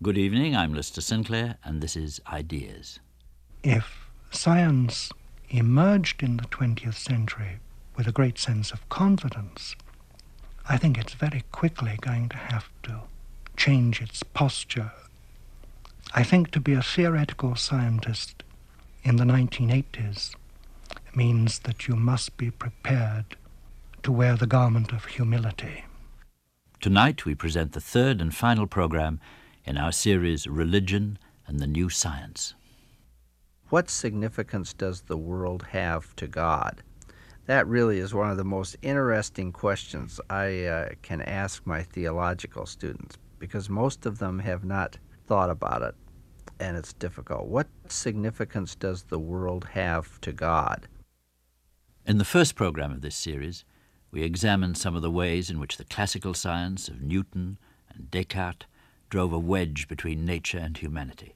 Good evening, I'm Lister Sinclair, and this is Ideas. If science emerged in the 20th century with a great sense of confidence, I think it's very quickly going to have to change its posture. I think to be a theoretical scientist in the 1980s means that you must be prepared to wear the garment of humility. Tonight we present the third and final program in our series Religion and the New Science. What significance does the world have to God? That really is one of the most interesting questions I uh, can ask my theological students because most of them have not thought about it and it's difficult. What significance does the world have to God? In the first program of this series, we examined some of the ways in which the classical science of Newton and Descartes drove a wedge between nature and humanity.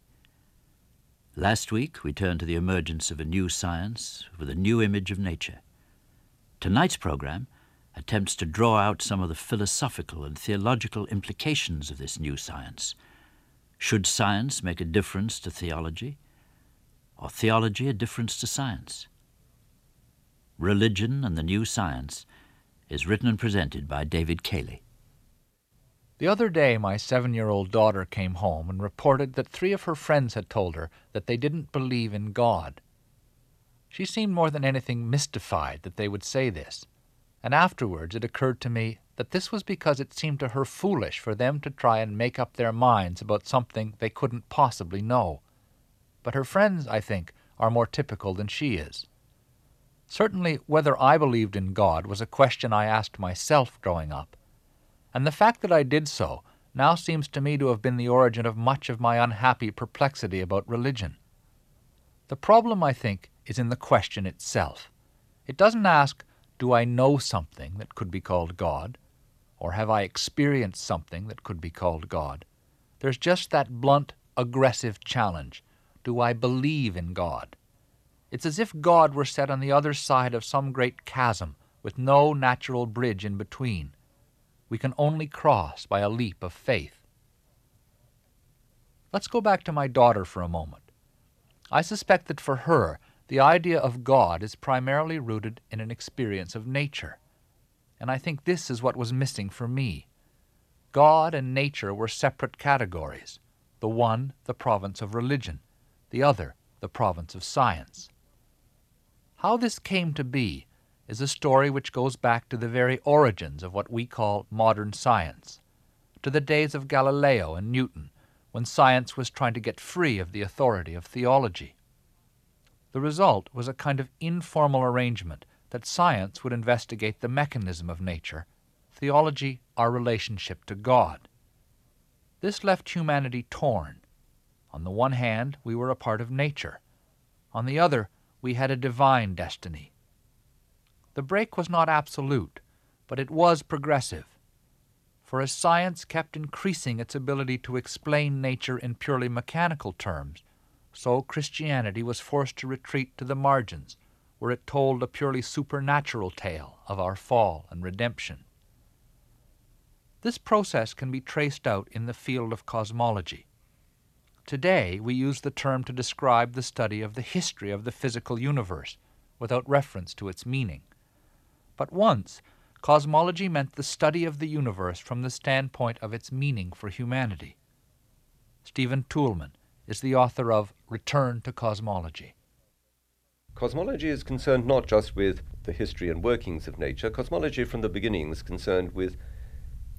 Last week, we turned to the emergence of a new science with a new image of nature. Tonight's program attempts to draw out some of the philosophical and theological implications of this new science. Should science make a difference to theology, or theology a difference to science? Religion and the New Science is written and presented by David Cayley. The other day, my seven year old daughter came home and reported that three of her friends had told her that they didn't believe in God. She seemed more than anything mystified that they would say this, and afterwards it occurred to me that this was because it seemed to her foolish for them to try and make up their minds about something they couldn't possibly know. But her friends, I think, are more typical than she is. Certainly, whether I believed in God was a question I asked myself growing up, and the fact that I did so now seems to me to have been the origin of much of my unhappy perplexity about religion. The problem, I think, is in the question itself. It doesn't ask, Do I know something that could be called God? Or have I experienced something that could be called God? There's just that blunt, aggressive challenge Do I believe in God? It's as if God were set on the other side of some great chasm with no natural bridge in between. We can only cross by a leap of faith. Let's go back to my daughter for a moment. I suspect that for her, the idea of God is primarily rooted in an experience of nature. And I think this is what was missing for me. God and nature were separate categories, the one the province of religion, the other the province of science. How this came to be is a story which goes back to the very origins of what we call modern science, to the days of Galileo and Newton, when science was trying to get free of the authority of theology. The result was a kind of informal arrangement that science would investigate the mechanism of nature, theology our relationship to God. This left humanity torn. On the one hand, we were a part of nature. On the other, we had a divine destiny. The break was not absolute, but it was progressive. For as science kept increasing its ability to explain nature in purely mechanical terms, so Christianity was forced to retreat to the margins, where it told a purely supernatural tale of our fall and redemption. This process can be traced out in the field of cosmology. Today, we use the term to describe the study of the history of the physical universe, without reference to its meaning. But once, cosmology meant the study of the universe from the standpoint of its meaning for humanity. Stephen Toulmin is the author of Return to Cosmology. Cosmology is concerned not just with the history and workings of nature, cosmology from the beginning is concerned with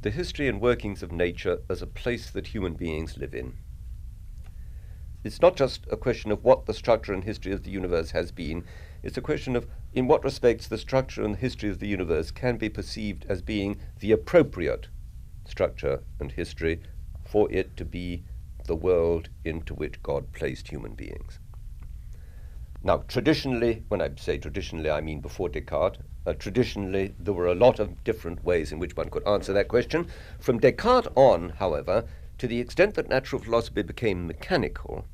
the history and workings of nature as a place that human beings live in it's not just a question of what the structure and history of the universe has been, it's a question of in what respects the structure and history of the universe can be perceived as being the appropriate structure and history for it to be the world into which God placed human beings. Now, traditionally, when I say traditionally, I mean before Descartes, uh, traditionally there were a lot of different ways in which one could answer that question. From Descartes on, however, to the extent that natural philosophy became mechanical,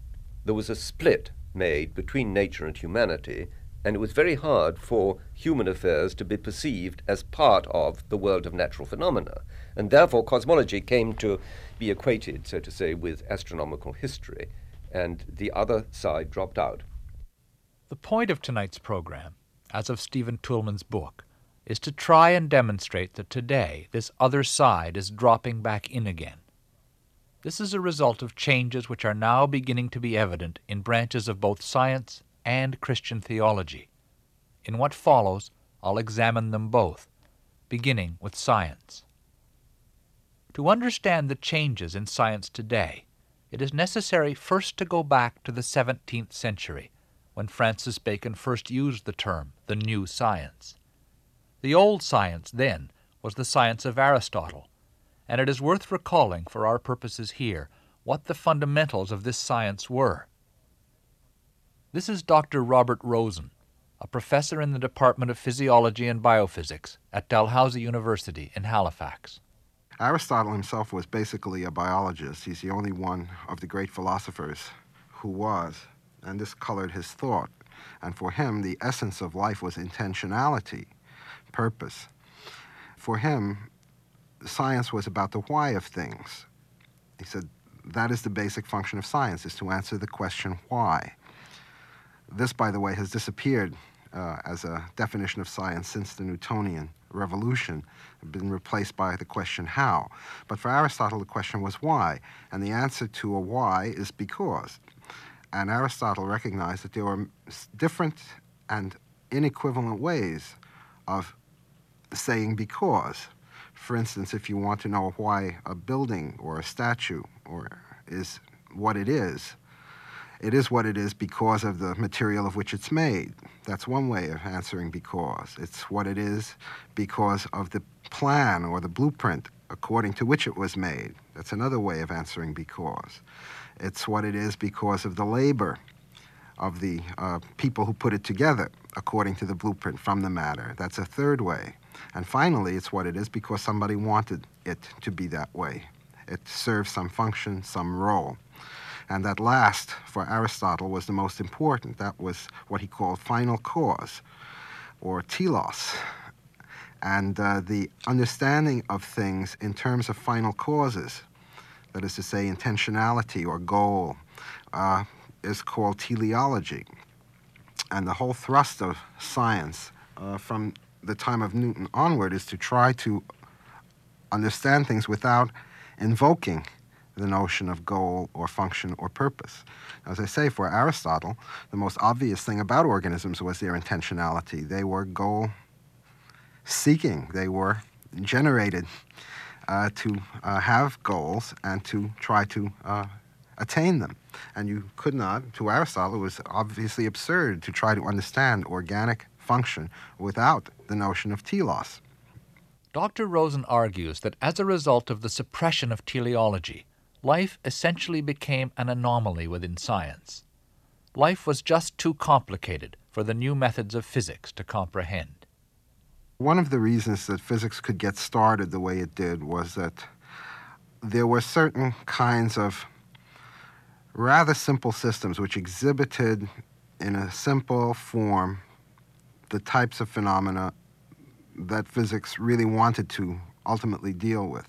there was a split made between nature and humanity and it was very hard for human affairs to be perceived as part of the world of natural phenomena. And therefore, cosmology came to be equated, so to say, with astronomical history, and the other side dropped out. The point of tonight's program, as of Stephen Toulmin's book, is to try and demonstrate that today this other side is dropping back in again. This is a result of changes which are now beginning to be evident in branches of both science and Christian theology. In what follows, I'll examine them both, beginning with science. To understand the changes in science today, it is necessary first to go back to the 17th century, when Francis Bacon first used the term the new science. The old science, then, was the science of Aristotle, and it is worth recalling for our purposes here what the fundamentals of this science were. This is Dr. Robert Rosen, a professor in the Department of Physiology and Biophysics at Dalhousie University in Halifax. Aristotle himself was basically a biologist. He's the only one of the great philosophers who was, and this colored his thought. And for him, the essence of life was intentionality, purpose. For him, science was about the why of things. He said, that is the basic function of science, is to answer the question why. This, by the way, has disappeared uh, as a definition of science since the Newtonian revolution, been replaced by the question how. But for Aristotle, the question was why, and the answer to a why is because. And Aristotle recognized that there were different and inequivalent ways of saying because. For instance, if you want to know why a building or a statue or is what it is, it is what it is because of the material of which it's made. That's one way of answering because. It's what it is because of the plan or the blueprint according to which it was made. That's another way of answering because. It's what it is because of the labor of the uh, people who put it together according to the blueprint from the matter. That's a third way. And finally, it's what it is because somebody wanted it to be that way. It serves some function, some role. And that last, for Aristotle, was the most important. That was what he called final cause, or telos. And uh, the understanding of things in terms of final causes, that is to say, intentionality or goal, uh, is called teleology. And the whole thrust of science uh, from the time of Newton onward is to try to understand things without invoking the notion of goal or function or purpose. As I say, for Aristotle, the most obvious thing about organisms was their intentionality. They were goal seeking, they were generated uh, to uh, have goals and to try to uh, attain them. And you could not, to Aristotle, it was obviously absurd to try to understand organic function without the notion of telos. Dr. Rosen argues that as a result of the suppression of teleology, life essentially became an anomaly within science. Life was just too complicated for the new methods of physics to comprehend. One of the reasons that physics could get started the way it did was that there were certain kinds of rather simple systems which exhibited in a simple form the types of phenomena that physics really wanted to ultimately deal with.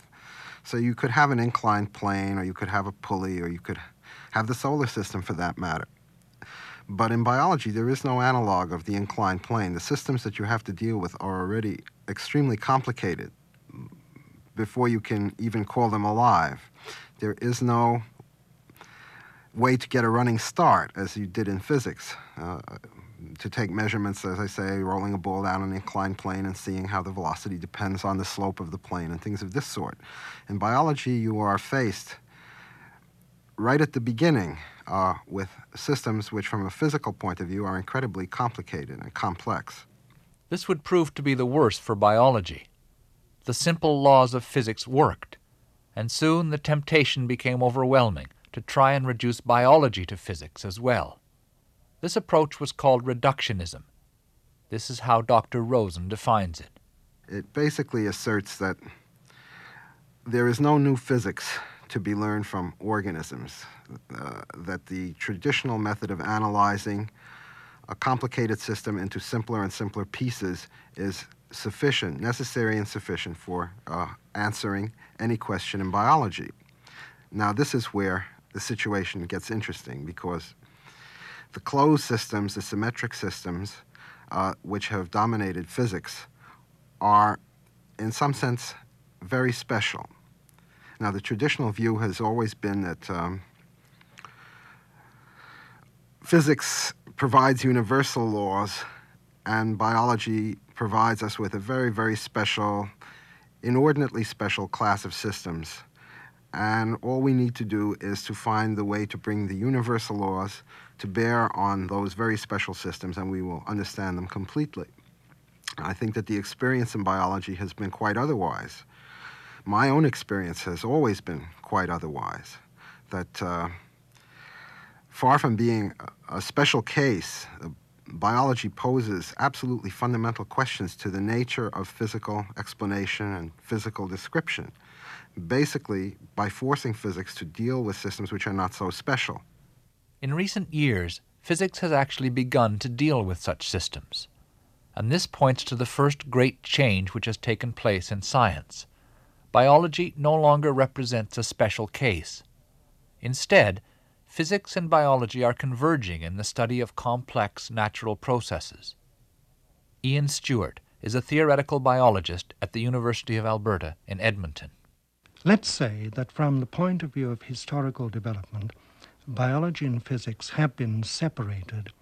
So you could have an inclined plane, or you could have a pulley, or you could have the solar system for that matter. But in biology, there is no analog of the inclined plane. The systems that you have to deal with are already extremely complicated before you can even call them alive. There is no way to get a running start as you did in physics. Uh, to take measurements, as I say, rolling a ball down an inclined plane and seeing how the velocity depends on the slope of the plane and things of this sort. In biology, you are faced right at the beginning uh, with systems which, from a physical point of view, are incredibly complicated and complex. This would prove to be the worst for biology. The simple laws of physics worked, and soon the temptation became overwhelming to try and reduce biology to physics as well. This approach was called reductionism. This is how Dr. Rosen defines it. It basically asserts that there is no new physics to be learned from organisms, uh, that the traditional method of analyzing a complicated system into simpler and simpler pieces is sufficient, necessary and sufficient for uh, answering any question in biology. Now, this is where the situation gets interesting because the closed systems, the symmetric systems, uh, which have dominated physics, are, in some sense, very special. Now, the traditional view has always been that um, physics provides universal laws, and biology provides us with a very, very special, inordinately special class of systems. And all we need to do is to find the way to bring the universal laws to bear on those very special systems, and we will understand them completely. I think that the experience in biology has been quite otherwise. My own experience has always been quite otherwise. That uh, far from being a special case, uh, biology poses absolutely fundamental questions to the nature of physical explanation and physical description, basically by forcing physics to deal with systems which are not so special. In recent years, physics has actually begun to deal with such systems. And this points to the first great change which has taken place in science. Biology no longer represents a special case. Instead, physics and biology are converging in the study of complex natural processes. Ian Stewart is a theoretical biologist at the University of Alberta in Edmonton. Let's say that from the point of view of historical development, biology and physics have been separated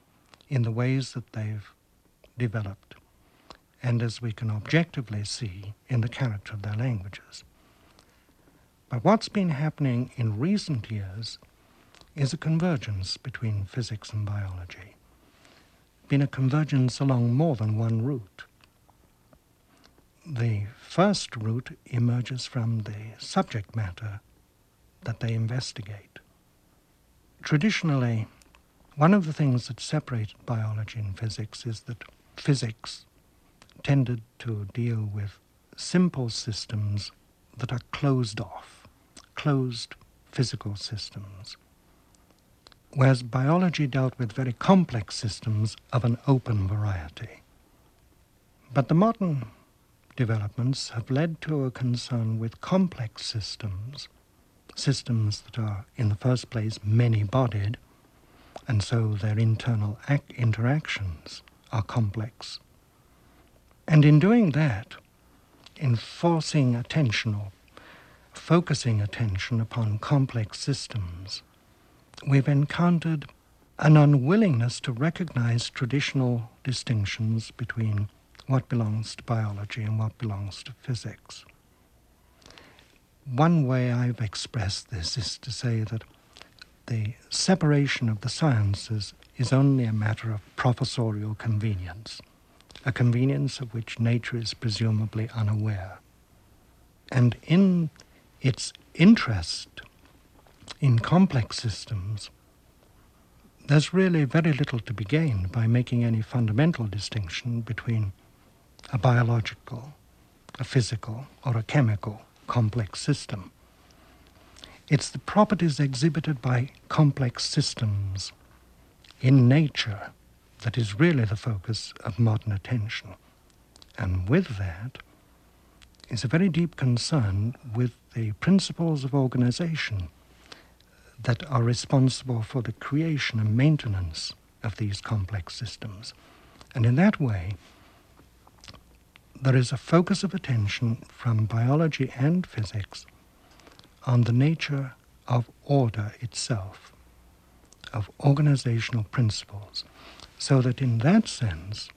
in the ways that they've developed, and as we can objectively see in the character of their languages. But what's been happening in recent years is a convergence between physics and biology, been a convergence along more than one route. The first route emerges from the subject matter that they investigate. Traditionally, one of the things that separated biology and physics is that physics tended to deal with simple systems that are closed off, closed physical systems, whereas biology dealt with very complex systems of an open variety. But the modern developments have led to a concern with complex systems systems that are, in the first place, many bodied, and so their internal interactions are complex. And in doing that, in forcing attention or focusing attention upon complex systems, we've encountered an unwillingness to recognize traditional distinctions between what belongs to biology and what belongs to physics. One way I've expressed this is to say that the separation of the sciences is only a matter of professorial convenience, a convenience of which nature is presumably unaware. And in its interest in complex systems, there's really very little to be gained by making any fundamental distinction between a biological, a physical, or a chemical complex system. It's the properties exhibited by complex systems in nature that is really the focus of modern attention. And with that is a very deep concern with the principles of organization that are responsible for the creation and maintenance of these complex systems. And in that way, there is a focus of attention from biology and physics on the nature of order itself, of organizational principles, so that in that sense,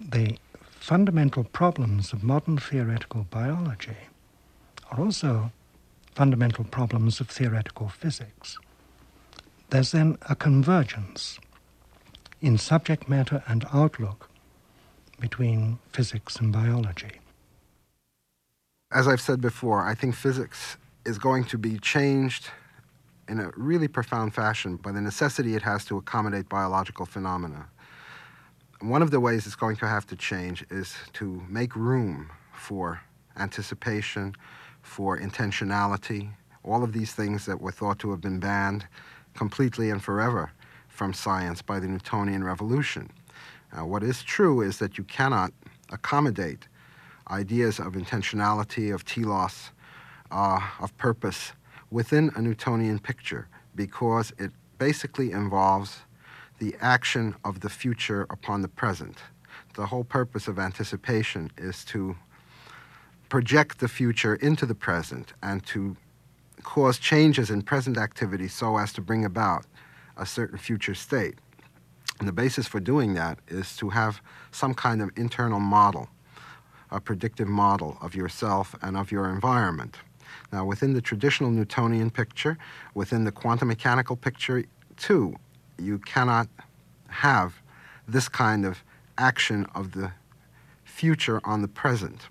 the fundamental problems of modern theoretical biology are also fundamental problems of theoretical physics. There's then a convergence in subject matter and outlook between physics and biology. As I've said before, I think physics is going to be changed in a really profound fashion by the necessity it has to accommodate biological phenomena. One of the ways it's going to have to change is to make room for anticipation, for intentionality, all of these things that were thought to have been banned completely and forever from science by the Newtonian revolution. Uh, what is true is that you cannot accommodate ideas of intentionality, of telos, uh, of purpose within a Newtonian picture because it basically involves the action of the future upon the present. The whole purpose of anticipation is to project the future into the present and to cause changes in present activity so as to bring about a certain future state. And the basis for doing that is to have some kind of internal model, a predictive model of yourself and of your environment. Now, within the traditional Newtonian picture, within the quantum mechanical picture, too, you cannot have this kind of action of the future on the present.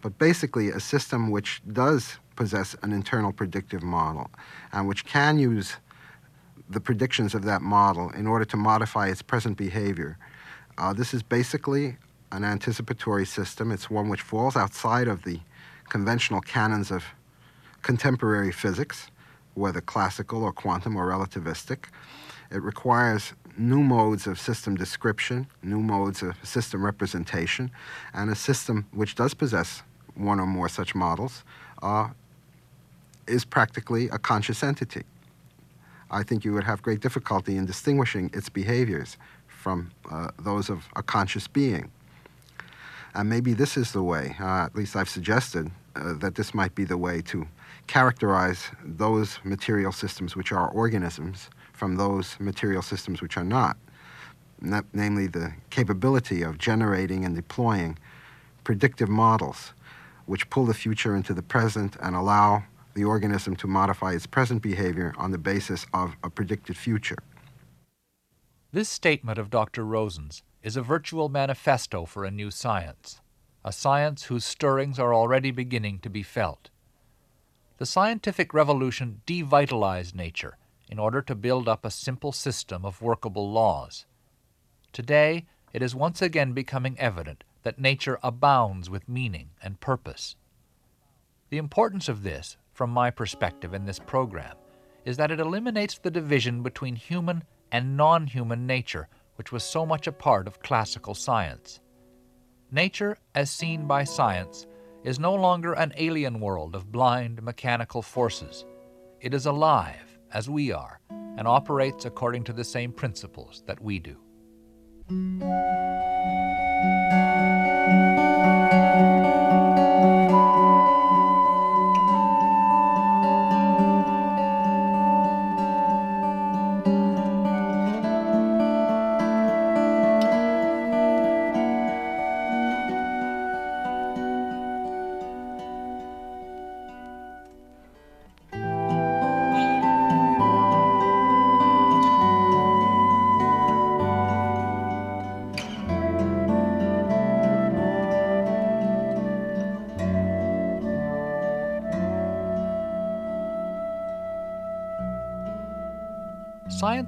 But basically, a system which does possess an internal predictive model and which can use the predictions of that model in order to modify its present behavior. Uh, this is basically an anticipatory system. It's one which falls outside of the conventional canons of contemporary physics, whether classical or quantum or relativistic. It requires new modes of system description, new modes of system representation, and a system which does possess one or more such models uh, is practically a conscious entity. I think you would have great difficulty in distinguishing its behaviors from uh, those of a conscious being. And maybe this is the way, uh, at least I've suggested, uh, that this might be the way to characterize those material systems which are organisms from those material systems which are not, namely the capability of generating and deploying predictive models which pull the future into the present and allow the organism to modify its present behavior on the basis of a predicted future. This statement of Dr. Rosen's is a virtual manifesto for a new science, a science whose stirrings are already beginning to be felt. The scientific revolution devitalized nature in order to build up a simple system of workable laws. Today, it is once again becoming evident that nature abounds with meaning and purpose. The importance of this from my perspective in this program is that it eliminates the division between human and non human nature, which was so much a part of classical science. Nature, as seen by science, is no longer an alien world of blind mechanical forces. It is alive, as we are, and operates according to the same principles that we do.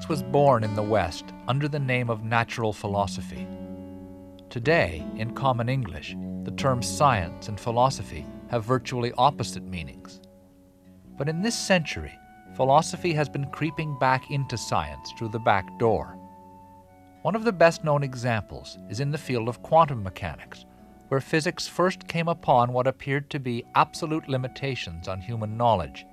Was born in the West under the name of natural philosophy. Today, in common English, the terms science and philosophy have virtually opposite meanings. But in this century, philosophy has been creeping back into science through the back door. One of the best known examples is in the field of quantum mechanics, where physics first came upon what appeared to be absolute limitations on human knowledge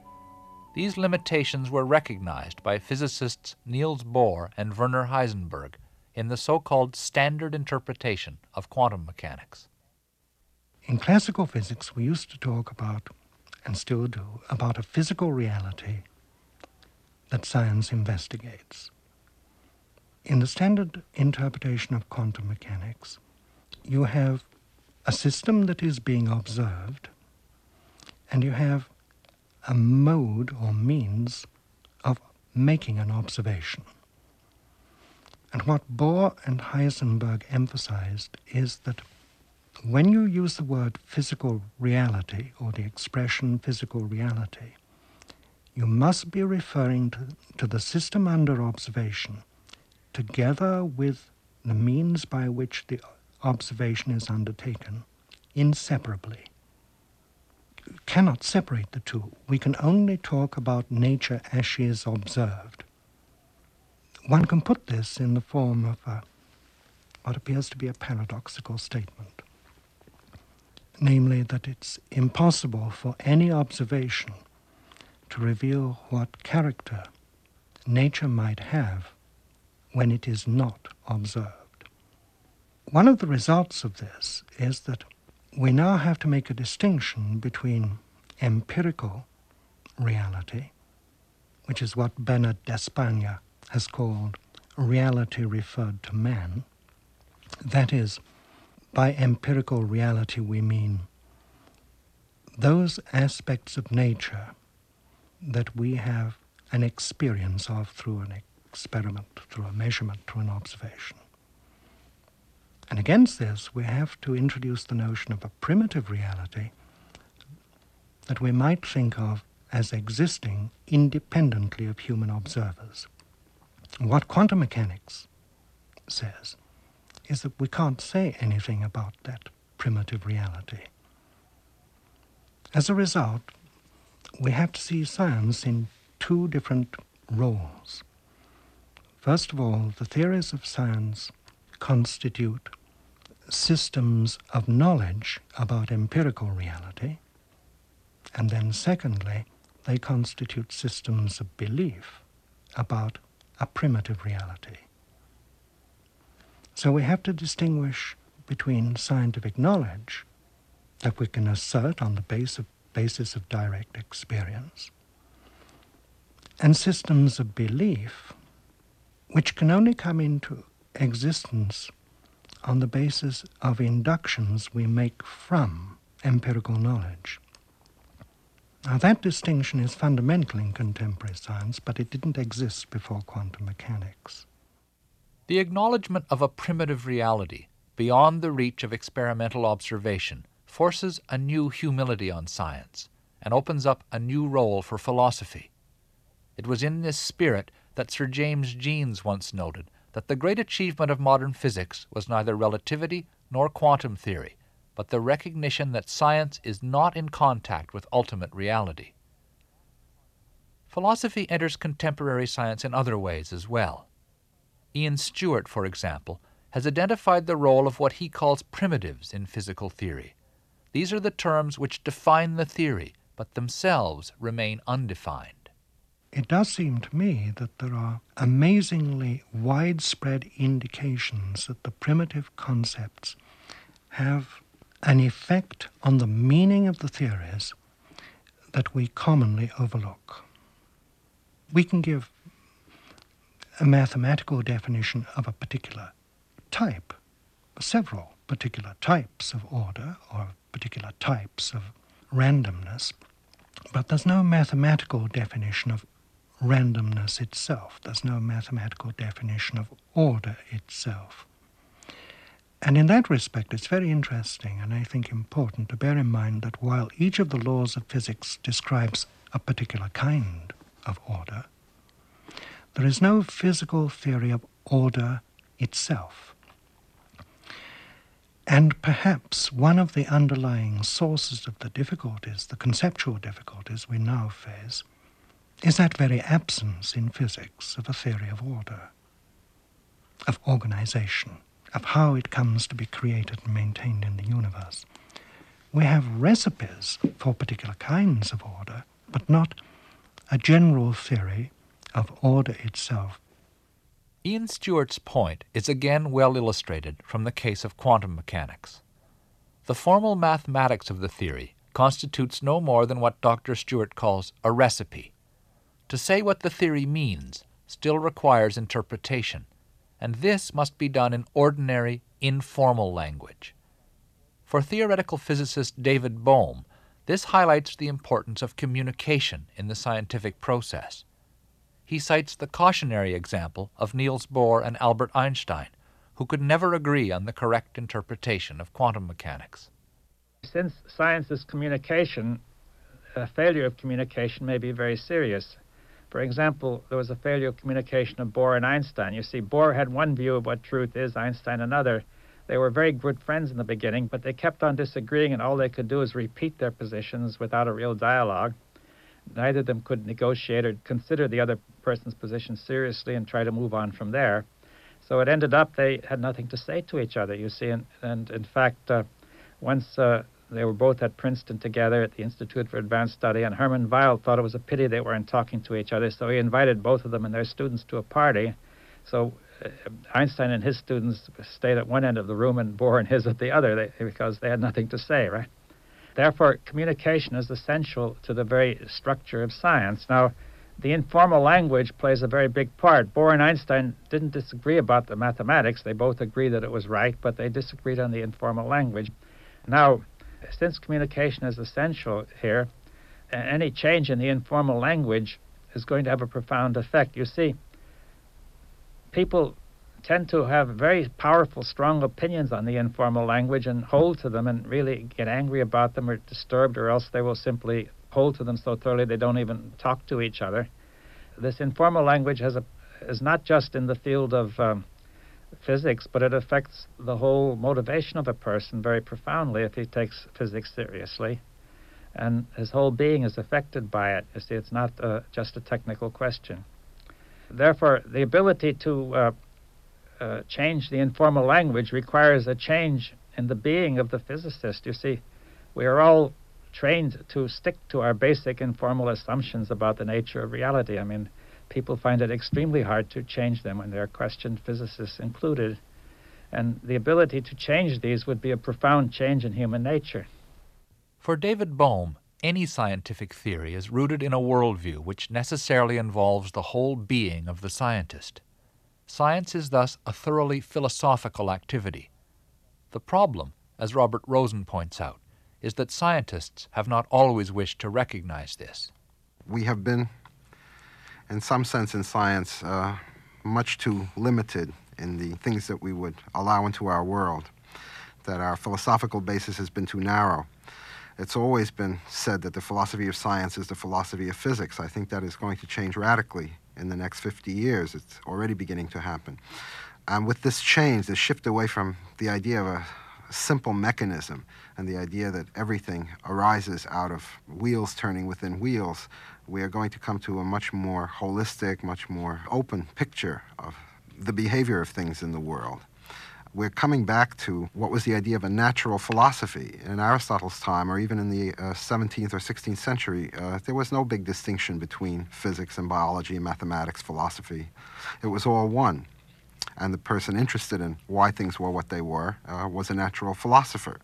these limitations were recognized by physicists Niels Bohr and Werner Heisenberg in the so called standard interpretation of quantum mechanics. In classical physics, we used to talk about, and still do, about a physical reality that science investigates. In the standard interpretation of quantum mechanics, you have a system that is being observed, and you have a mode or means of making an observation. And what Bohr and Heisenberg emphasized is that when you use the word physical reality or the expression physical reality, you must be referring to, to the system under observation together with the means by which the observation is undertaken inseparably cannot separate the two. We can only talk about nature as she is observed. one can put this in the form of a, what appears to be a paradoxical statement, namely that it's impossible for any observation to reveal what character nature might have when it is not observed. One of the results of this is that we now have to make a distinction between empirical reality, which is what Bernard d'Espagnat has called reality referred to man. That is, by empirical reality we mean those aspects of nature that we have an experience of through an experiment, through a measurement, through an observation. And against this, we have to introduce the notion of a primitive reality that we might think of as existing independently of human observers. What quantum mechanics says is that we can't say anything about that primitive reality. As a result, we have to see science in two different roles. First of all, the theories of science constitute systems of knowledge about empirical reality, and then secondly, they constitute systems of belief about a primitive reality. So we have to distinguish between scientific knowledge that we can assert on the base of, basis of direct experience and systems of belief which can only come into existence on the basis of inductions we make from empirical knowledge. Now, that distinction is fundamental in contemporary science, but it didn't exist before quantum mechanics. The acknowledgement of a primitive reality beyond the reach of experimental observation forces a new humility on science and opens up a new role for philosophy. It was in this spirit that Sir James Jeans once noted that the great achievement of modern physics was neither relativity nor quantum theory, but the recognition that science is not in contact with ultimate reality. Philosophy enters contemporary science in other ways as well. Ian Stewart, for example, has identified the role of what he calls primitives in physical theory. These are the terms which define the theory, but themselves remain undefined it does seem to me that there are amazingly widespread indications that the primitive concepts have an effect on the meaning of the theories that we commonly overlook. We can give a mathematical definition of a particular type, several particular types of order or particular types of randomness, but there's no mathematical definition of randomness itself. There's no mathematical definition of order itself. And in that respect, it's very interesting and I think important to bear in mind that while each of the laws of physics describes a particular kind of order, there is no physical theory of order itself. And perhaps one of the underlying sources of the difficulties, the conceptual difficulties we now face, is that very absence in physics of a theory of order, of organization, of how it comes to be created and maintained in the universe. We have recipes for particular kinds of order, but not a general theory of order itself. Ian Stewart's point is again well illustrated from the case of quantum mechanics. The formal mathematics of the theory constitutes no more than what Dr. Stewart calls a recipe to say what the theory means still requires interpretation, and this must be done in ordinary, informal language. For theoretical physicist David Bohm, this highlights the importance of communication in the scientific process. He cites the cautionary example of Niels Bohr and Albert Einstein, who could never agree on the correct interpretation of quantum mechanics. Since science is communication, a failure of communication may be very serious. For example, there was a failure of communication of Bohr and Einstein. You see, Bohr had one view of what truth is, Einstein another. They were very good friends in the beginning, but they kept on disagreeing, and all they could do is repeat their positions without a real dialogue. neither of them could negotiate or consider the other person's position seriously and try to move on from there. So it ended up they had nothing to say to each other, you see. And, and in fact, uh, once uh, they were both at Princeton together at the Institute for Advanced Study, and Hermann Weyl thought it was a pity they weren't talking to each other, so he invited both of them and their students to a party. So uh, Einstein and his students stayed at one end of the room and Bohr and his at the other they, because they had nothing to say, right? Therefore, communication is essential to the very structure of science. Now, the informal language plays a very big part. Bohr and Einstein didn't disagree about the mathematics. They both agreed that it was right, but they disagreed on the informal language. Now, since communication is essential here, any change in the informal language is going to have a profound effect. You see, people tend to have very powerful, strong opinions on the informal language and hold to them and really get angry about them or disturbed, or else they will simply hold to them so thoroughly they don't even talk to each other. This informal language a, is not just in the field of um, physics, but it affects the whole motivation of a person very profoundly if he takes physics seriously. And his whole being is affected by it. You see, it's not uh, just a technical question. Therefore, the ability to uh, uh, change the informal language requires a change in the being of the physicist. You see, we are all trained to stick to our basic informal assumptions about the nature of reality. I mean, people find it extremely hard to change them when they're questioned, physicists included. And the ability to change these would be a profound change in human nature. For David Bohm, any scientific theory is rooted in a worldview which necessarily involves the whole being of the scientist. Science is thus a thoroughly philosophical activity. The problem, as Robert Rosen points out, is that scientists have not always wished to recognize this. We have been, in some sense, in science, uh, much too limited in the things that we would allow into our world, that our philosophical basis has been too narrow. It's always been said that the philosophy of science is the philosophy of physics. I think that is going to change radically in the next 50 years. It's already beginning to happen. And with this change, this shift away from the idea of a simple mechanism and the idea that everything arises out of wheels turning within wheels, we are going to come to a much more holistic, much more open picture of the behavior of things in the world. We're coming back to what was the idea of a natural philosophy. In Aristotle's time, or even in the uh, 17th or 16th century, uh, there was no big distinction between physics and biology and mathematics, philosophy. It was all one and the person interested in why things were what they were uh, was a natural philosopher,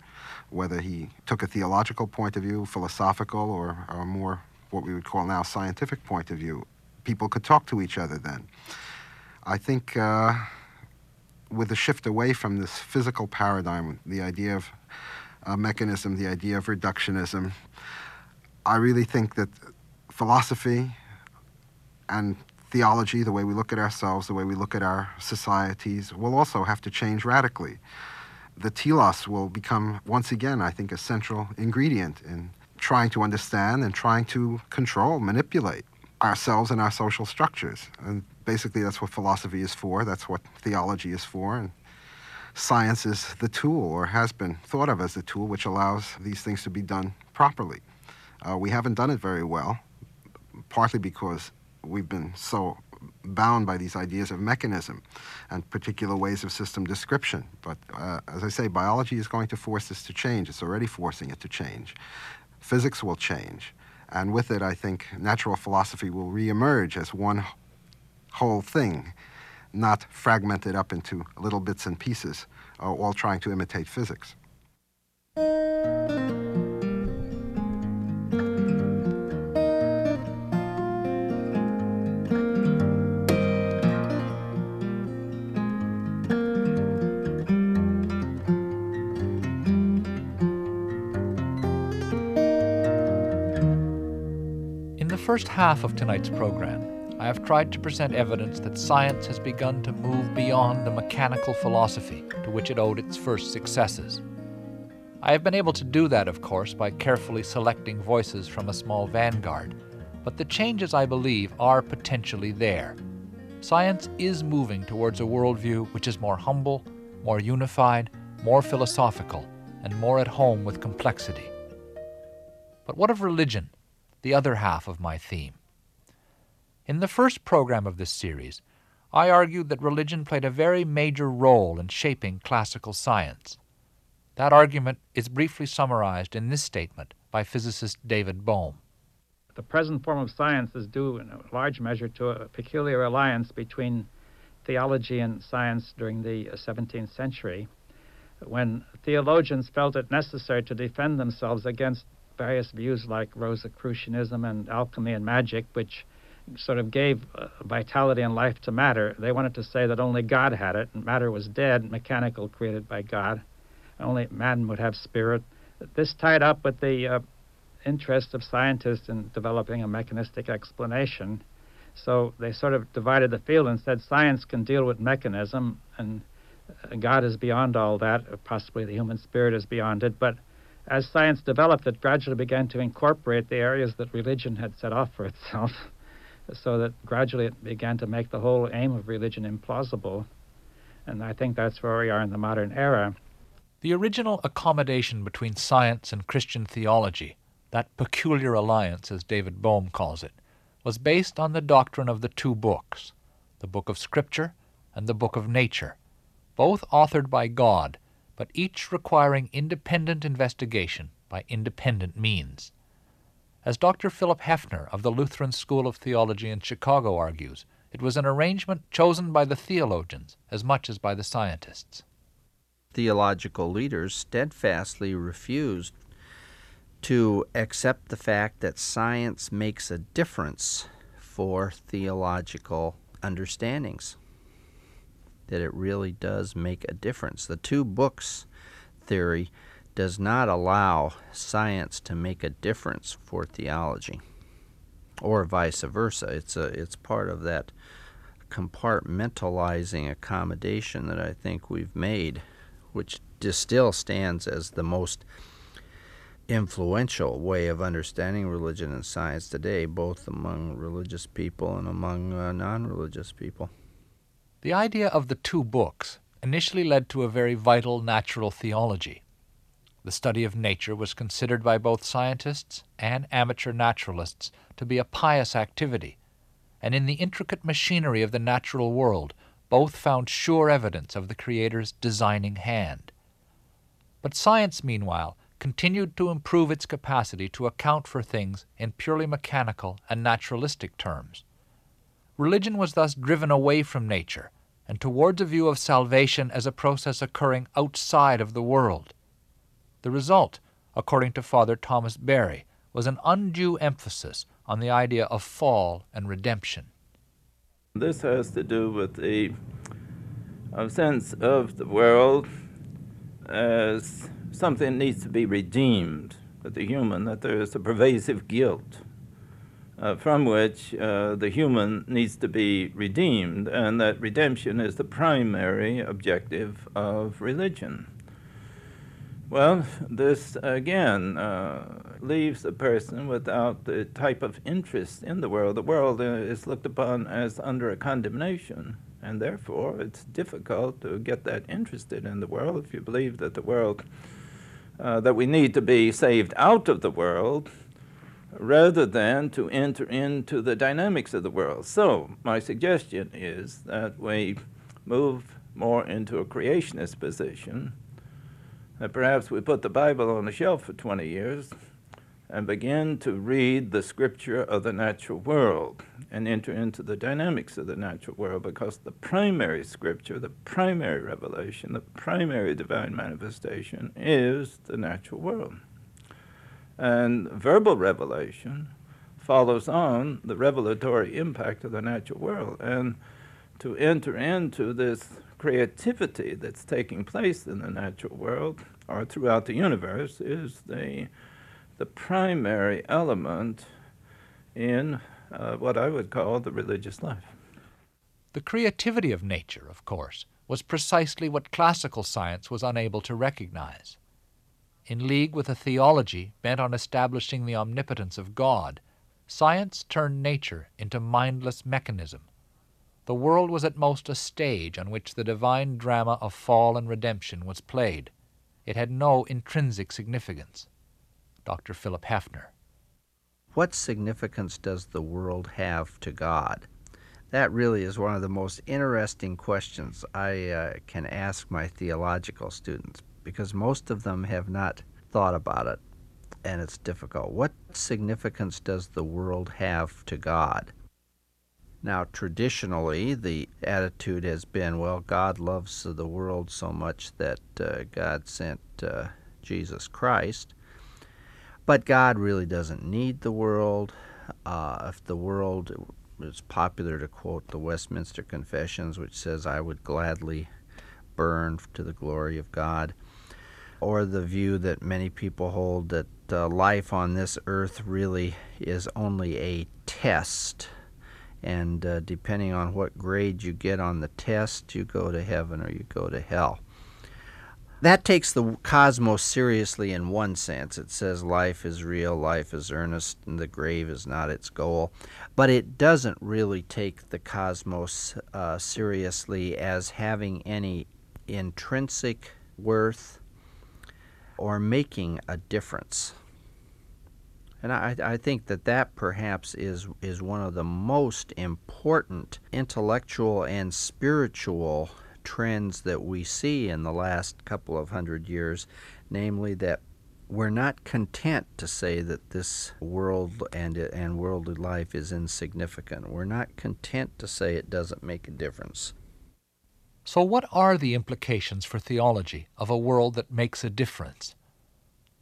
whether he took a theological point of view, philosophical, or, or more what we would call now scientific point of view. People could talk to each other then. I think uh, with the shift away from this physical paradigm, the idea of a mechanism, the idea of reductionism, I really think that philosophy and theology, the way we look at ourselves, the way we look at our societies, will also have to change radically. The telos will become, once again, I think, a central ingredient in trying to understand and trying to control, manipulate ourselves and our social structures. And basically, that's what philosophy is for, that's what theology is for. And science is the tool, or has been thought of as the tool, which allows these things to be done properly. Uh, we haven't done it very well, partly because we've been so bound by these ideas of mechanism and particular ways of system description. But uh, as I say, biology is going to force this to change. It's already forcing it to change. Physics will change. And with it, I think natural philosophy will reemerge as one whole thing, not fragmented up into little bits and pieces, uh, all trying to imitate physics. First half of tonight's program, I have tried to present evidence that science has begun to move beyond the mechanical philosophy to which it owed its first successes. I have been able to do that, of course, by carefully selecting voices from a small vanguard, but the changes I believe are potentially there. Science is moving towards a worldview which is more humble, more unified, more philosophical, and more at home with complexity. But what of religion? The other half of my theme. In the first program of this series, I argued that religion played a very major role in shaping classical science. That argument is briefly summarized in this statement by physicist David Bohm. The present form of science is due in a large measure to a peculiar alliance between theology and science during the uh, 17th century, when theologians felt it necessary to defend themselves against various views like Rosicrucianism and alchemy and magic, which sort of gave uh, vitality and life to matter. They wanted to say that only God had it, and matter was dead, mechanical, created by God. Only man would have spirit. This tied up with the uh, interest of scientists in developing a mechanistic explanation. So they sort of divided the field and said science can deal with mechanism, and uh, God is beyond all that. Possibly the human spirit is beyond it. But as science developed, it gradually began to incorporate the areas that religion had set off for itself so that gradually it began to make the whole aim of religion implausible. And I think that's where we are in the modern era. The original accommodation between science and Christian theology, that peculiar alliance, as David Bohm calls it, was based on the doctrine of the two books, the book of Scripture and the book of nature, both authored by God, but each requiring independent investigation by independent means. As Dr. Philip Hefner of the Lutheran School of Theology in Chicago argues, it was an arrangement chosen by the theologians as much as by the scientists. Theological leaders steadfastly refused to accept the fact that science makes a difference for theological understandings, that it really does make a difference. The two books theory does not allow science to make a difference for theology or vice versa. It's a it's part of that compartmentalizing accommodation that I think we've made, which still stands as the most influential way of understanding religion and science today, both among religious people and among uh, non religious people. The idea of the two books initially led to a very vital natural theology. The study of nature was considered by both scientists and amateur naturalists to be a pious activity, and in the intricate machinery of the natural world, both found sure evidence of the Creator's designing hand. But science, meanwhile, continued to improve its capacity to account for things in purely mechanical and naturalistic terms. Religion was thus driven away from nature and towards a view of salvation as a process occurring outside of the world. The result, according to Father Thomas Berry, was an undue emphasis on the idea of fall and redemption. This has to do with the sense of the world as something needs to be redeemed that the human, that there is a pervasive guilt uh, from which uh, the human needs to be redeemed, and that redemption is the primary objective of religion. Well, this again uh, leaves a person without the type of interest in the world. The world uh, is looked upon as under a condemnation, and therefore it's difficult to get that interested in the world if you believe that the world, uh, that we need to be saved out of the world rather than to enter into the dynamics of the world. So, my suggestion is that we move more into a creationist position that perhaps we put the Bible on the shelf for 20 years and begin to read the scripture of the natural world and enter into the dynamics of the natural world because the primary scripture, the primary revelation, the primary divine manifestation is the natural world. And verbal revelation follows on the revelatory impact of the natural world. And to enter into this creativity that's taking place in the natural world or throughout the universe is the, the primary element in uh, what I would call the religious life. The creativity of nature, of course, was precisely what classical science was unable to recognize. In league with a theology bent on establishing the omnipotence of God, science turned nature into mindless mechanism the world was at most a stage on which the divine drama of fall and redemption was played. It had no intrinsic significance. Dr. Philip Hefner. what significance does the world have to God? That really is one of the most interesting questions I uh, can ask my theological students because most of them have not thought about it and it's difficult. What significance does the world have to God? Now, traditionally, the attitude has been well, God loves the world so much that uh, God sent uh, Jesus Christ. But God really doesn't need the world. Uh, if the world, it's popular to quote the Westminster Confessions, which says, I would gladly burn to the glory of God. Or the view that many people hold that uh, life on this earth really is only a test and uh, depending on what grade you get on the test, you go to heaven or you go to hell. That takes the cosmos seriously in one sense. It says life is real, life is earnest, and the grave is not its goal. But it doesn't really take the cosmos uh, seriously as having any intrinsic worth or making a difference. And I, I think that that perhaps is, is one of the most important intellectual and spiritual trends that we see in the last couple of hundred years, namely that we're not content to say that this world and and worldly life is insignificant. We're not content to say it doesn't make a difference. So what are the implications for theology of a world that makes a difference?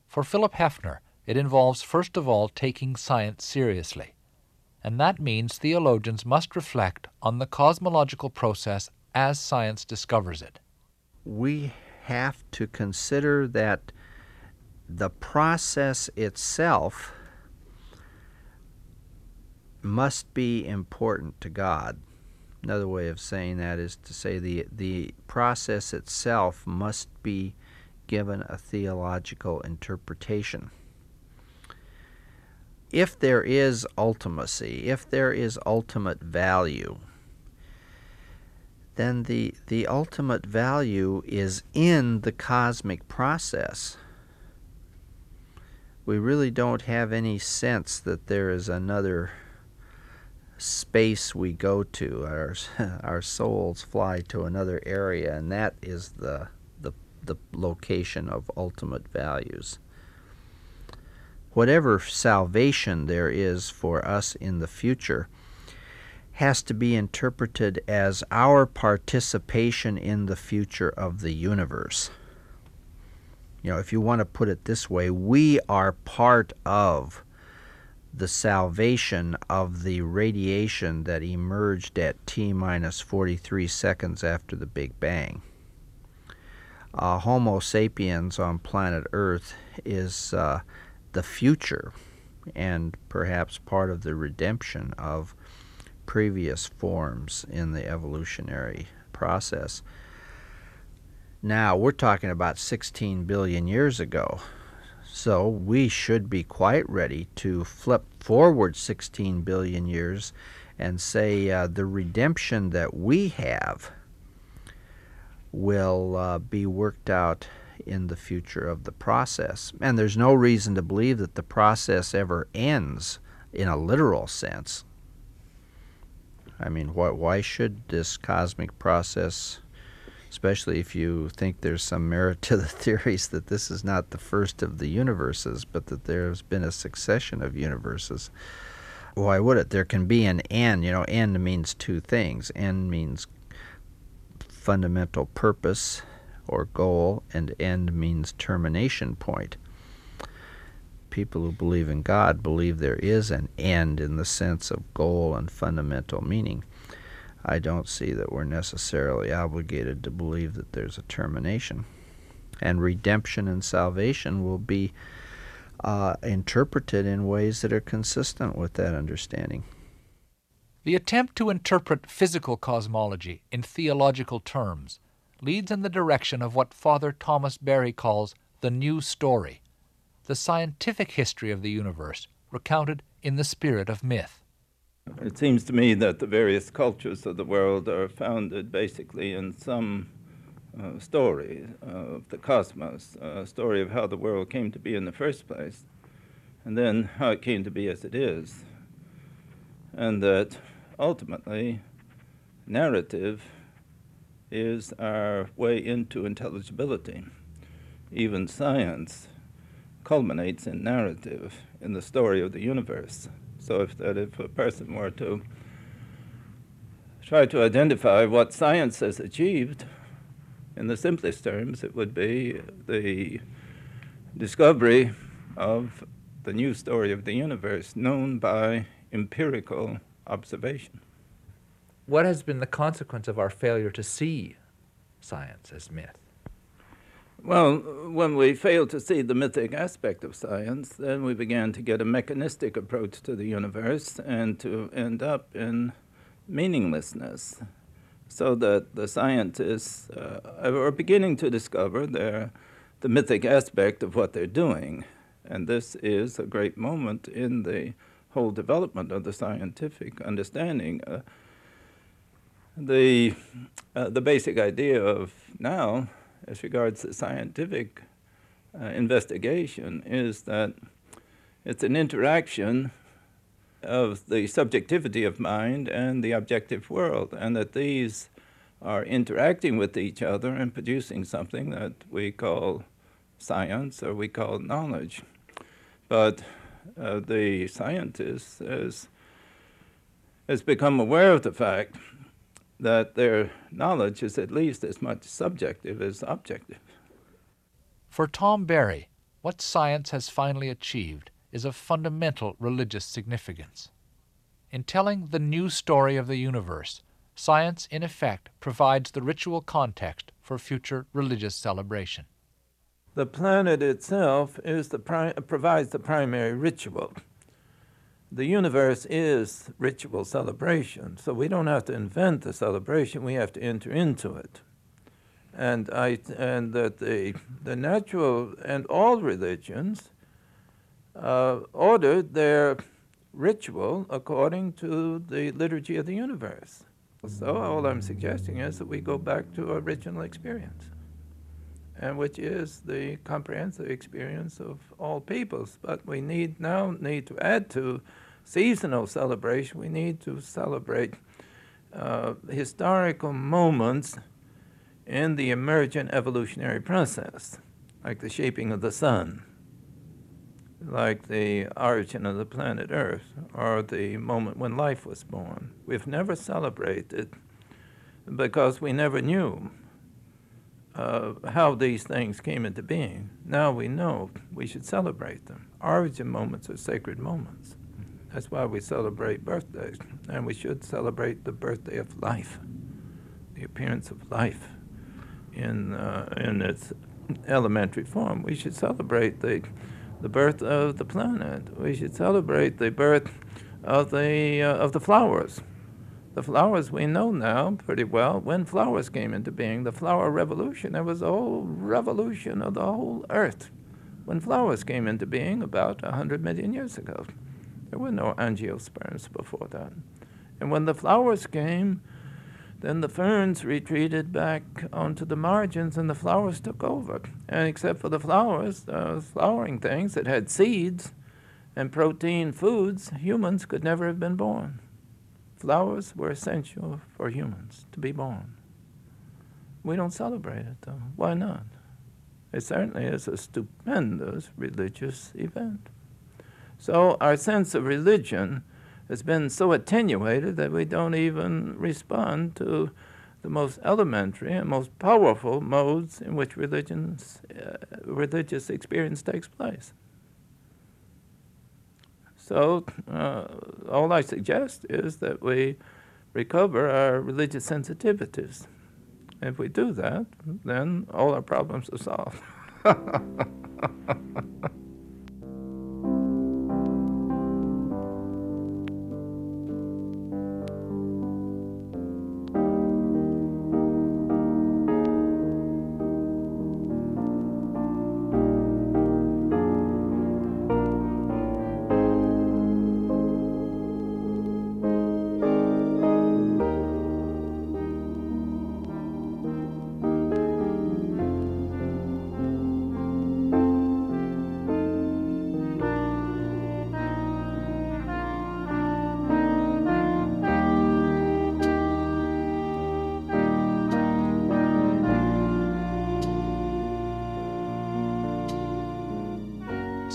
For Philip Hefner, it involves, first of all, taking science seriously. And that means theologians must reflect on the cosmological process as science discovers it. We have to consider that the process itself must be important to God. Another way of saying that is to say the, the process itself must be given a theological interpretation if there is ultimacy, if there is ultimate value, then the, the ultimate value is in the cosmic process. We really don't have any sense that there is another space we go to. Our, our souls fly to another area, and that is the, the, the location of ultimate values whatever salvation there is for us in the future has to be interpreted as our participation in the future of the universe. You know, if you want to put it this way, we are part of the salvation of the radiation that emerged at T minus 43 seconds after the Big Bang. Uh, Homo sapiens on planet Earth is uh, the future and perhaps part of the redemption of previous forms in the evolutionary process. Now, we're talking about 16 billion years ago. So we should be quite ready to flip forward 16 billion years and say uh, the redemption that we have will uh, be worked out in the future of the process. And there's no reason to believe that the process ever ends in a literal sense. I mean, why, why should this cosmic process, especially if you think there's some merit to the theories that this is not the first of the universes, but that there's been a succession of universes, why would it? There can be an end. You know, end means two things. End means fundamental purpose, or goal, and end means termination point. People who believe in God believe there is an end in the sense of goal and fundamental meaning. I don't see that we're necessarily obligated to believe that there's a termination. And redemption and salvation will be uh, interpreted in ways that are consistent with that understanding. The attempt to interpret physical cosmology in theological terms leads in the direction of what Father Thomas Berry calls the new story, the scientific history of the universe recounted in the spirit of myth. It seems to me that the various cultures of the world are founded basically in some uh, story of the cosmos, a story of how the world came to be in the first place. and then how it came to be as it is, and that ultimately narrative is our way into intelligibility. Even science culminates in narrative in the story of the universe. So if that if a person were to try to identify what science has achieved, in the simplest terms, it would be the discovery of the new story of the universe known by empirical observation. What has been the consequence of our failure to see science as myth? Well, when we failed to see the mythic aspect of science, then we began to get a mechanistic approach to the universe and to end up in meaninglessness. So that the scientists uh, are beginning to discover their, the mythic aspect of what they're doing. And this is a great moment in the whole development of the scientific understanding. Uh, the, uh, the basic idea of now, as regards the scientific uh, investigation, is that it's an interaction of the subjectivity of mind and the objective world, and that these are interacting with each other and producing something that we call science or we call knowledge. But uh, the scientist has, has become aware of the fact that their knowledge is at least as much subjective as objective. For Tom Berry, what science has finally achieved is of fundamental religious significance. In telling the new story of the universe, science in effect provides the ritual context for future religious celebration. The planet itself is the pri- provides the primary ritual. The universe is ritual celebration, so we don't have to invent the celebration, we have to enter into it. And, I, and that the, the natural and all religions uh, ordered their ritual according to the liturgy of the universe. So all I'm suggesting is that we go back to original experience and which is the comprehensive experience of all peoples. But we need now need to add to seasonal celebration. We need to celebrate uh, historical moments in the emergent evolutionary process, like the shaping of the sun, like the origin of the planet Earth, or the moment when life was born. We've never celebrated because we never knew uh, how these things came into being. Now we know we should celebrate them. Origin moments are sacred moments. That's why we celebrate birthdays, and we should celebrate the birthday of life, the appearance of life in uh, in its elementary form. We should celebrate the the birth of the planet. We should celebrate the birth of the uh, of the flowers the flowers we know now pretty well when flowers came into being. The flower revolution, there was a whole revolution of the whole earth when flowers came into being about 100 million years ago. There were no angiosperms before that. And when the flowers came, then the ferns retreated back onto the margins and the flowers took over. And except for the flowers, the flowering things that had seeds and protein foods, humans could never have been born. Flowers were essential for humans to be born. We don't celebrate it, though. Why not? It certainly is a stupendous religious event. So our sense of religion has been so attenuated that we don't even respond to the most elementary and most powerful modes in which religion's, uh, religious experience takes place. So, uh, all I suggest is that we recover our religious sensitivities. If we do that, then all our problems are solved.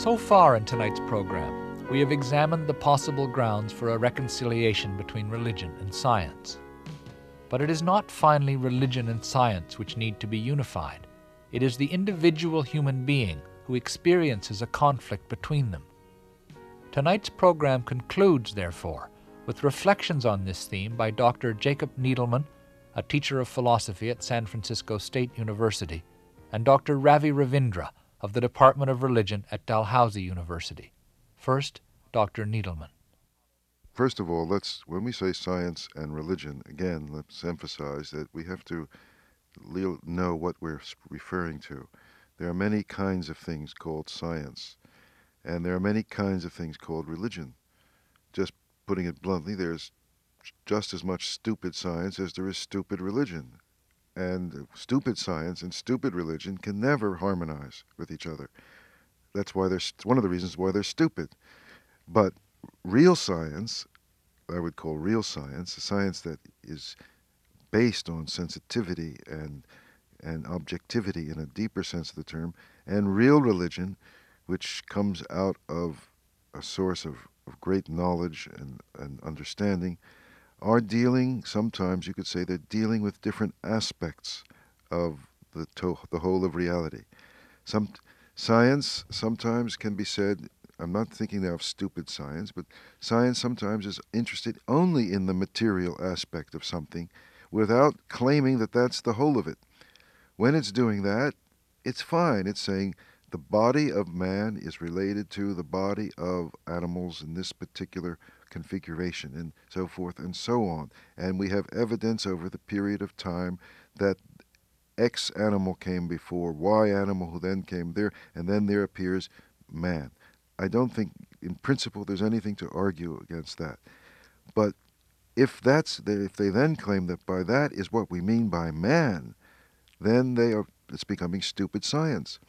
So far in tonight's program, we have examined the possible grounds for a reconciliation between religion and science. But it is not finally religion and science which need to be unified. It is the individual human being who experiences a conflict between them. Tonight's program concludes, therefore, with reflections on this theme by Dr. Jacob Needleman, a teacher of philosophy at San Francisco State University, and Dr. Ravi Ravindra of the Department of Religion at Dalhousie University. First, Dr. Needleman. First of all, let's when we say science and religion, again, let's emphasize that we have to know what we're referring to. There are many kinds of things called science, and there are many kinds of things called religion. Just putting it bluntly, there's just as much stupid science as there is stupid religion. And stupid science and stupid religion can never harmonize with each other. That's why they're one of the reasons why they're stupid. But real science, I would call real science, a science that is based on sensitivity and and objectivity in a deeper sense of the term, and real religion, which comes out of a source of, of great knowledge and, and understanding, are dealing, sometimes you could say they're dealing with different aspects of the, to- the whole of reality. Some science sometimes can be said I'm not thinking now of stupid science, but science sometimes is interested only in the material aspect of something without claiming that that's the whole of it. When it's doing that, it's fine. It's saying the body of man is related to the body of animals in this particular configuration and so forth and so on. And we have evidence over the period of time that X animal came before Y animal, who then came there, and then there appears man. I don't think, in principle, there's anything to argue against that. But if that's if they then claim that by that is what we mean by man, then they are it's becoming stupid science.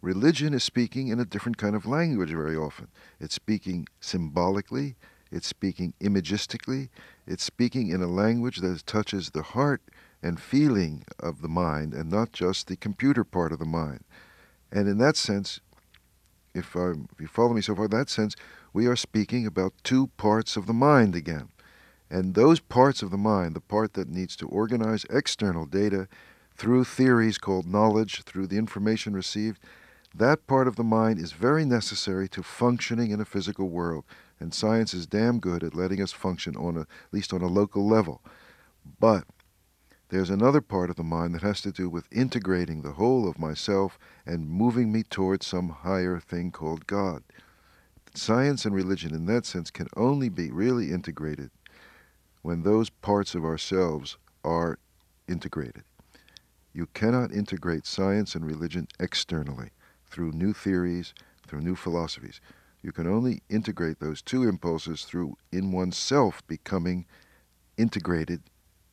Religion is speaking in a different kind of language very often. It's speaking symbolically, it's speaking imagistically, it's speaking in a language that touches the heart and feeling of the mind and not just the computer part of the mind. And in that sense, if, I, if you follow me so far, in that sense, we are speaking about two parts of the mind again. And those parts of the mind, the part that needs to organize external data through theories called knowledge, through the information received, that part of the mind is very necessary to functioning in a physical world. And science is damn good at letting us function on a, at least on a local level. But there's another part of the mind that has to do with integrating the whole of myself and moving me towards some higher thing called God. Science and religion, in that sense, can only be really integrated when those parts of ourselves are integrated. You cannot integrate science and religion externally through new theories, through new philosophies. You can only integrate those two impulses through in oneself becoming integrated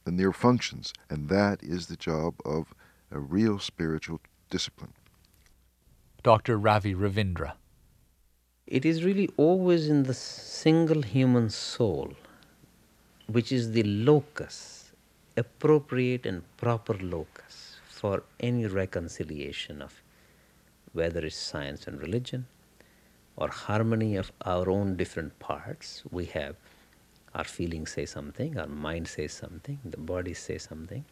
in their functions, and that is the job of a real spiritual discipline. Dr. Ravi Ravindra. It is really always in the single human soul which is the locus, appropriate and proper locus for any reconciliation of whether it's science and religion or harmony of our own different parts. We have our feelings say something, our mind says something, the body says something,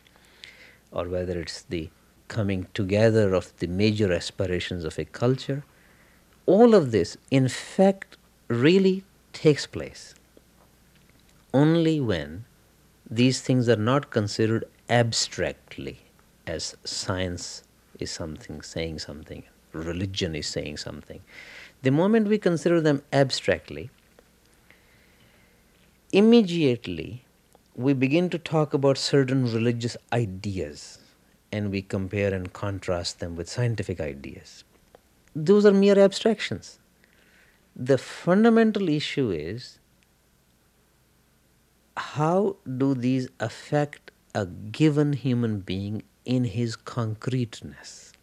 or whether it's the coming together of the major aspirations of a culture. All of this, in fact, really takes place only when these things are not considered abstractly as science is something saying something, religion is saying something. The moment we consider them abstractly, immediately we begin to talk about certain religious ideas and we compare and contrast them with scientific ideas. Those are mere abstractions. The fundamental issue is how do these affect a given human being in his concreteness?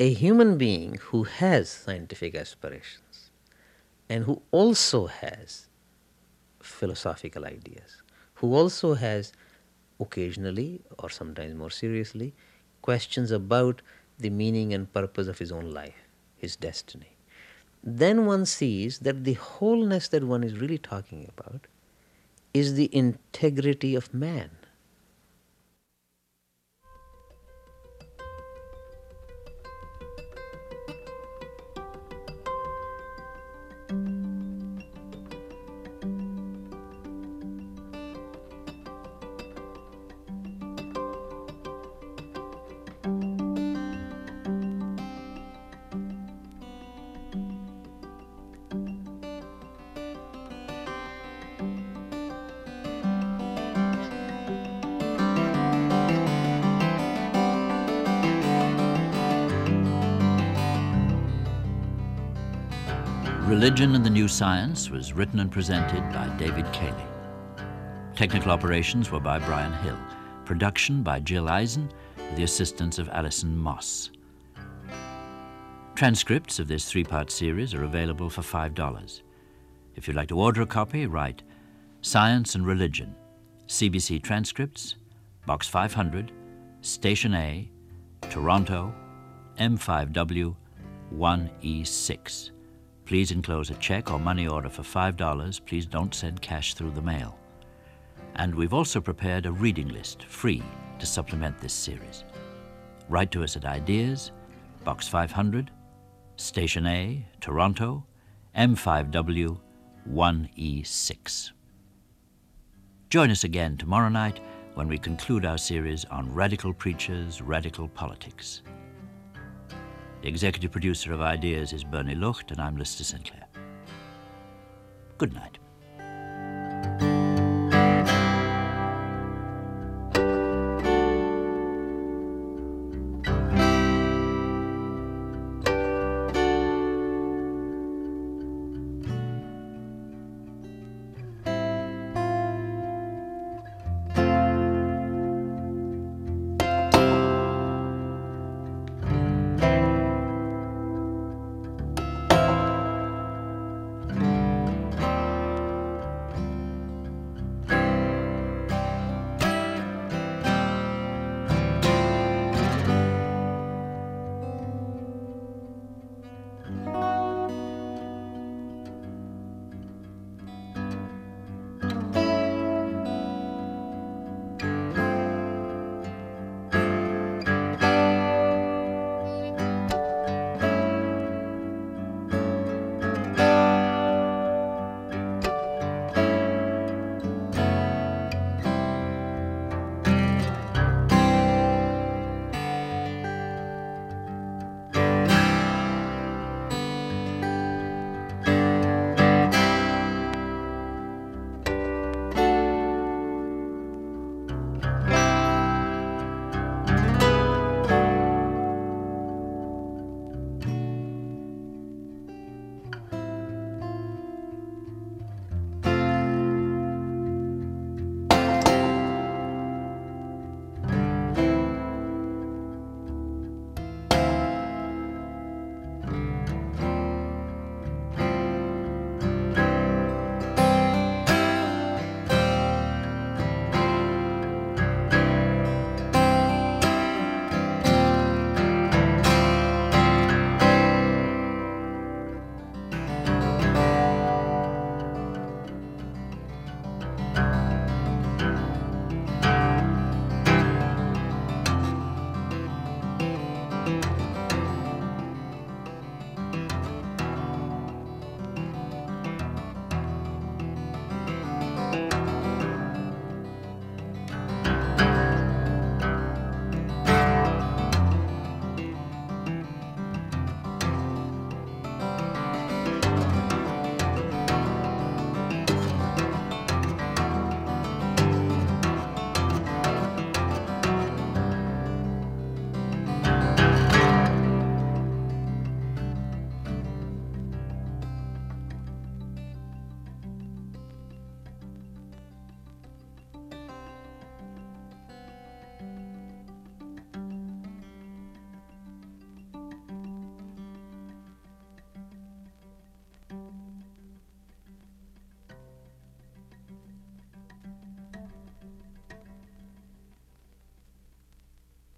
A human being who has scientific aspirations and who also has philosophical ideas, who also has occasionally or sometimes more seriously questions about the meaning and purpose of his own life, his destiny. then one sees that the wholeness that one is really talking about is the integrity of man. Religion and the New Science was written and presented by David Cayley. Technical operations were by Brian Hill. Production by Jill Eisen with the assistance of Alison Moss. Transcripts of this three-part series are available for $5. If you'd like to order a copy, write Science and Religion, CBC Transcripts, Box 500, Station A, Toronto, M5W 1E6. Please enclose a check or money order for $5. Please don't send cash through the mail. And we've also prepared a reading list, free, to supplement this series. Write to us at Ideas, Box 500, Station A, Toronto, M5W 1E6. Join us again tomorrow night when we conclude our series on radical preachers, radical politics. The executive producer of Ideas is Bernie Lucht, and I'm Lister Sinclair. Good night.